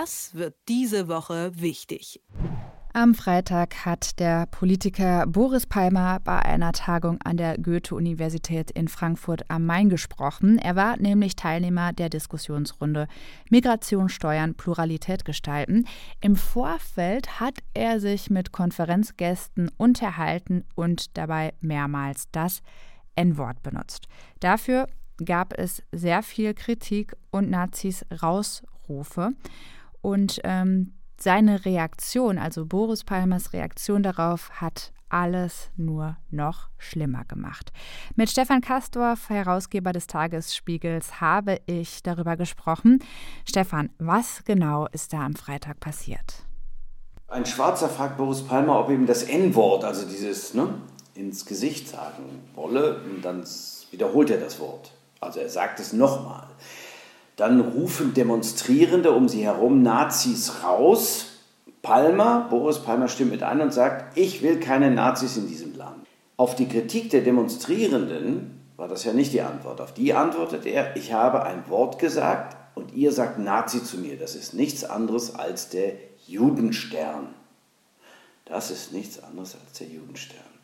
Das wird diese Woche wichtig. Am Freitag hat der Politiker Boris Palmer bei einer Tagung an der Goethe-Universität in Frankfurt am Main gesprochen. Er war nämlich Teilnehmer der Diskussionsrunde Migration, Steuern, Pluralität gestalten. Im Vorfeld hat er sich mit Konferenzgästen unterhalten und dabei mehrmals das N-Wort benutzt. Dafür gab es sehr viel Kritik und Nazis Rausrufe. Und ähm, seine Reaktion, also Boris Palmers Reaktion darauf, hat alles nur noch schlimmer gemacht. Mit Stefan Kastorf, Herausgeber des Tagesspiegels, habe ich darüber gesprochen. Stefan, was genau ist da am Freitag passiert? Ein Schwarzer fragt Boris Palmer, ob ihm das N-Wort, also dieses ne, ins Gesicht sagen wolle, und dann wiederholt er das Wort. Also er sagt es nochmal. Dann rufen Demonstrierende um sie herum Nazis raus. Palmer, Boris Palmer stimmt mit ein und sagt, ich will keine Nazis in diesem Land. Auf die Kritik der Demonstrierenden war das ja nicht die Antwort. Auf die antwortet er, ich habe ein Wort gesagt und ihr sagt Nazi zu mir. Das ist nichts anderes als der Judenstern. Das ist nichts anderes als der Judenstern.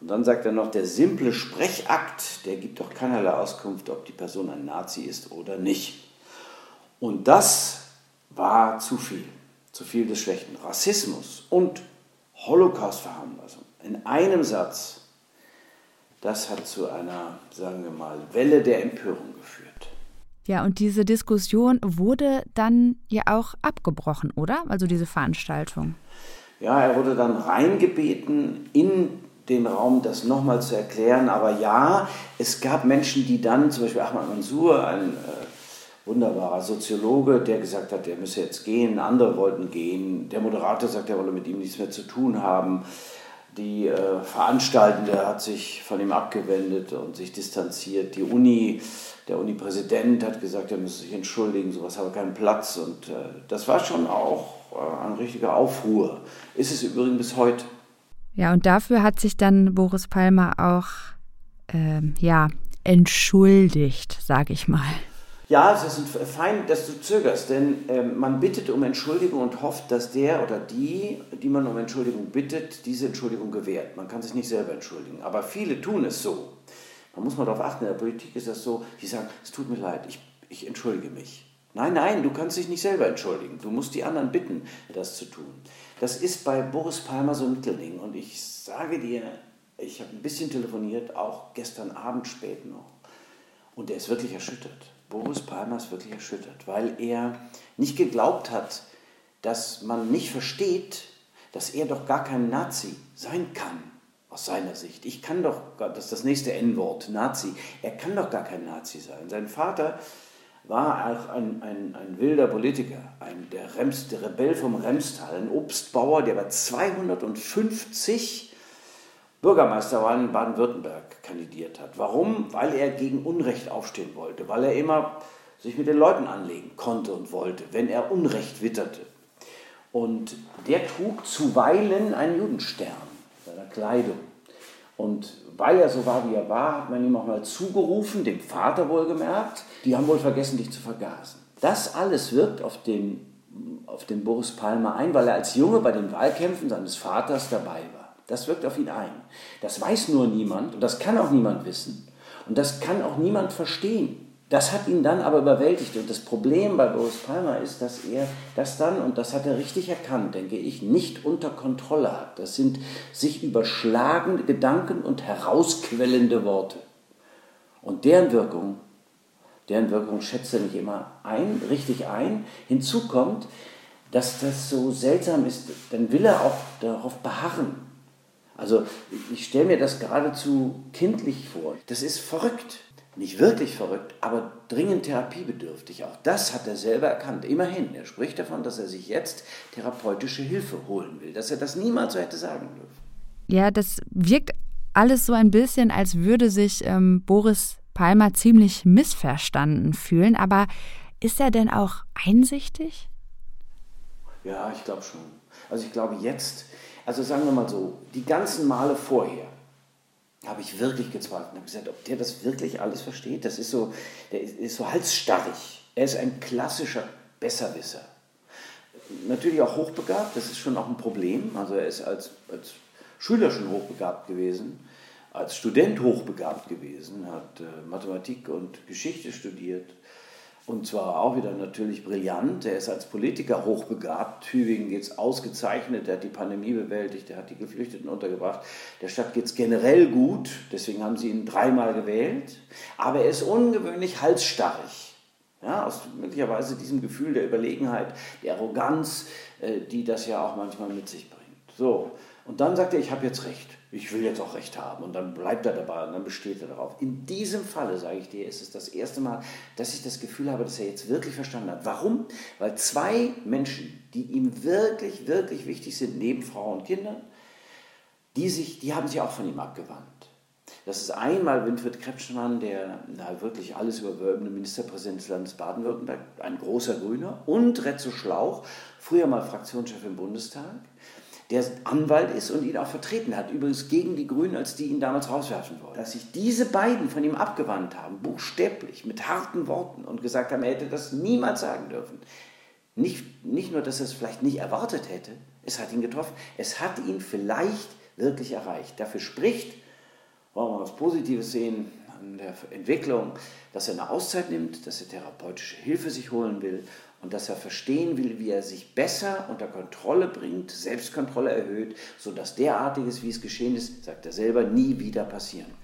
Und dann sagt er noch, der simple Sprechakt, der gibt doch keinerlei Auskunft, ob die Person ein Nazi ist oder nicht. Und das war zu viel, zu viel des Schlechten. Rassismus und Holocaust-Verharmlosung in einem Satz, das hat zu einer, sagen wir mal, Welle der Empörung geführt. Ja, und diese Diskussion wurde dann ja auch abgebrochen, oder? Also diese Veranstaltung. Ja, er wurde dann reingebeten in den Raum, das nochmal zu erklären. Aber ja, es gab Menschen, die dann, zum Beispiel Ahmad Mansour, ein äh, wunderbarer Soziologe, der gesagt hat, er müsse jetzt gehen. Andere wollten gehen. Der Moderator sagt, er wolle mit ihm nichts mehr zu tun haben. Die äh, Veranstaltende hat sich von ihm abgewendet und sich distanziert. Die Uni, der Uni-Präsident hat gesagt, er müsse sich entschuldigen, sowas habe keinen Platz. Und äh, das war schon auch äh, ein richtiger Aufruhr. Ist es übrigens bis heute. Ja, und dafür hat sich dann Boris Palmer auch äh, ja, entschuldigt, sage ich mal. Ja, es ist fein, dass du zögerst, denn äh, man bittet um Entschuldigung und hofft, dass der oder die, die man um Entschuldigung bittet, diese Entschuldigung gewährt. Man kann sich nicht selber entschuldigen, aber viele tun es so. Man muss mal darauf achten, in der Politik ist das so, die sagen, es tut mir leid, ich, ich entschuldige mich. Nein, nein, du kannst dich nicht selber entschuldigen. Du musst die anderen bitten, das zu tun. Das ist bei Boris Palmer so ein Mittelding. Und ich sage dir, ich habe ein bisschen telefoniert, auch gestern Abend spät noch. Und er ist wirklich erschüttert. Boris Palmer ist wirklich erschüttert, weil er nicht geglaubt hat, dass man nicht versteht, dass er doch gar kein Nazi sein kann, aus seiner Sicht. Ich kann doch, das ist das nächste N-Wort, Nazi, er kann doch gar kein Nazi sein. Sein Vater war auch ein, ein, ein wilder Politiker, ein, der, Rems, der Rebell vom Remstal, ein Obstbauer, der bei 250 Bürgermeisterwahlen in Baden-Württemberg kandidiert hat. Warum? Weil er gegen Unrecht aufstehen wollte, weil er immer sich mit den Leuten anlegen konnte und wollte, wenn er Unrecht witterte. Und der trug zuweilen einen Judenstern in seiner Kleidung. Und weil er so war, wie er war, hat man ihm auch mal zugerufen, dem Vater wohlgemerkt, die haben wohl vergessen, dich zu vergasen. Das alles wirkt auf den, auf den Boris Palmer ein, weil er als Junge bei den Wahlkämpfen seines Vaters dabei war. Das wirkt auf ihn ein. Das weiß nur niemand und das kann auch niemand wissen. Und das kann auch niemand verstehen. Das hat ihn dann aber überwältigt. Und das Problem bei Boris Palmer ist, dass er das dann, und das hat er richtig erkannt, denke ich, nicht unter Kontrolle hat. Das sind sich überschlagende Gedanken und herausquellende Worte. Und deren Wirkung, deren Wirkung schätzt er nicht immer ein, richtig ein. Hinzu kommt, dass das so seltsam ist, dann will er auch darauf beharren. Also ich stelle mir das geradezu kindlich vor. Das ist verrückt nicht wirklich verrückt, aber dringend therapiebedürftig. Auch das hat er selber erkannt. Immerhin, er spricht davon, dass er sich jetzt therapeutische Hilfe holen will, dass er das niemals so hätte sagen dürfen. Ja, das wirkt alles so ein bisschen, als würde sich ähm, Boris Palmer ziemlich missverstanden fühlen. Aber ist er denn auch einsichtig? Ja, ich glaube schon. Also ich glaube jetzt, also sagen wir mal so, die ganzen Male vorher, habe ich wirklich gezweifelt und habe gesagt, ob der das wirklich alles versteht. Das ist so, der ist so halsstarrig. Er ist ein klassischer Besserwisser. natürlich auch hochbegabt, das ist schon auch ein Problem. Also er ist als, als Schüler schon hochbegabt gewesen, als Student hochbegabt gewesen, hat äh, Mathematik und Geschichte studiert. Und zwar auch wieder natürlich brillant. Er ist als Politiker hochbegabt. Tübingen geht es ausgezeichnet. Er hat die Pandemie bewältigt. Er hat die Geflüchteten untergebracht. Der Stadt geht es generell gut. Deswegen haben sie ihn dreimal gewählt. Aber er ist ungewöhnlich halsstarrig. Ja, aus möglicherweise diesem Gefühl der Überlegenheit, der Arroganz, äh, die das ja auch manchmal mit sich bringt. So, und dann sagt er, ich habe jetzt Recht. Ich will jetzt auch Recht haben. Und dann bleibt er dabei und dann besteht er darauf. In diesem Falle, sage ich dir, ist es das erste Mal, dass ich das Gefühl habe, dass er jetzt wirklich verstanden hat. Warum? Weil zwei Menschen, die ihm wirklich, wirklich wichtig sind, neben Frau und Kindern, die, sich, die haben sich auch von ihm abgewandt. Das ist einmal Winfried Kretschmann, der na, wirklich alles überwölbende Ministerpräsident des Landes Baden-Württemberg, ein großer Grüner, und Retzo Schlauch, früher mal Fraktionschef im Bundestag, der Anwalt ist und ihn auch vertreten hat, übrigens gegen die Grünen, als die ihn damals rauswerfen wollten. Dass sich diese beiden von ihm abgewandt haben, buchstäblich, mit harten Worten und gesagt haben, er hätte das niemals sagen dürfen. Nicht, nicht nur, dass er es vielleicht nicht erwartet hätte, es hat ihn getroffen, es hat ihn vielleicht wirklich erreicht. Dafür spricht, wollen wir was Positives sehen an der Entwicklung, dass er eine Auszeit nimmt, dass er therapeutische Hilfe sich holen will und dass er verstehen will, wie er sich besser unter Kontrolle bringt, Selbstkontrolle erhöht, sodass derartiges, wie es geschehen ist, sagt er selber, nie wieder passieren kann.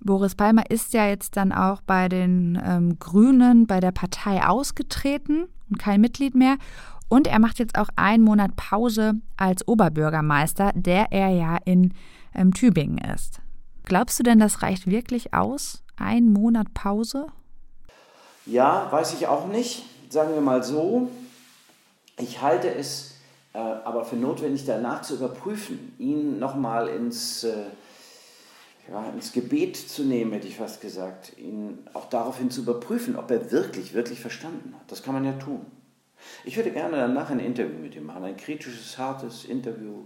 Boris Palmer ist ja jetzt dann auch bei den ähm, Grünen, bei der Partei ausgetreten und kein Mitglied mehr. Und er macht jetzt auch einen Monat Pause als Oberbürgermeister, der er ja in ähm, Tübingen ist. Glaubst du denn, das reicht wirklich aus? Ein Monat Pause? Ja, weiß ich auch nicht sagen wir mal so, ich halte es äh, aber für notwendig, danach zu überprüfen, ihn nochmal ins, äh, ja, ins Gebet zu nehmen, hätte ich fast gesagt, ihn auch daraufhin zu überprüfen, ob er wirklich, wirklich verstanden hat. Das kann man ja tun. Ich würde gerne danach ein Interview mit ihm machen, ein kritisches, hartes Interview.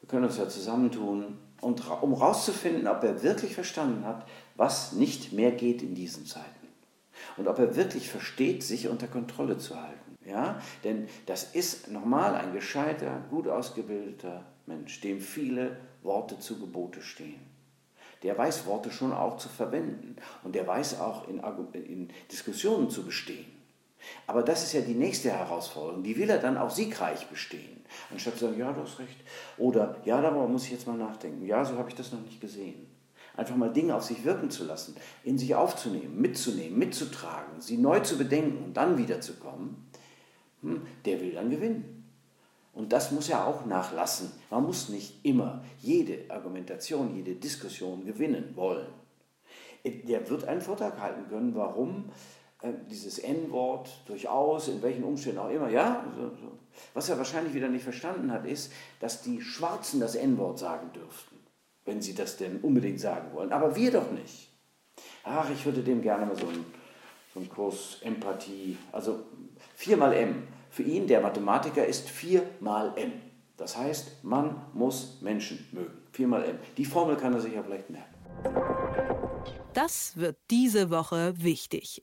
Wir können uns ja zusammentun, und, um herauszufinden, ob er wirklich verstanden hat, was nicht mehr geht in diesen Zeiten und ob er wirklich versteht, sich unter Kontrolle zu halten. Ja? Denn das ist nochmal ein gescheiter, gut ausgebildeter Mensch, dem viele Worte zu Gebote stehen. Der weiß Worte schon auch zu verwenden und der weiß auch in, in Diskussionen zu bestehen. Aber das ist ja die nächste Herausforderung. Die will er dann auch siegreich bestehen. Anstatt zu sagen, ja, du hast recht. Oder, ja, darüber muss ich jetzt mal nachdenken. Ja, so habe ich das noch nicht gesehen einfach mal Dinge auf sich wirken zu lassen, in sich aufzunehmen, mitzunehmen, mitzutragen, sie neu zu bedenken und dann wiederzukommen, hm, der will dann gewinnen. Und das muss er auch nachlassen. Man muss nicht immer jede Argumentation, jede Diskussion gewinnen wollen. Der wird einen Vortrag halten können, warum äh, dieses N-Wort durchaus, in welchen Umständen auch immer, ja, was er wahrscheinlich wieder nicht verstanden hat, ist, dass die Schwarzen das N-Wort sagen dürften wenn sie das denn unbedingt sagen wollen. Aber wir doch nicht. Ach, ich würde dem gerne mal so einen, so einen Kurs Empathie, also 4 mal M. Für ihn, der Mathematiker, ist 4 mal M. Das heißt, man muss Menschen mögen. 4 mal M. Die Formel kann er sich ja vielleicht merken. Das wird diese Woche wichtig.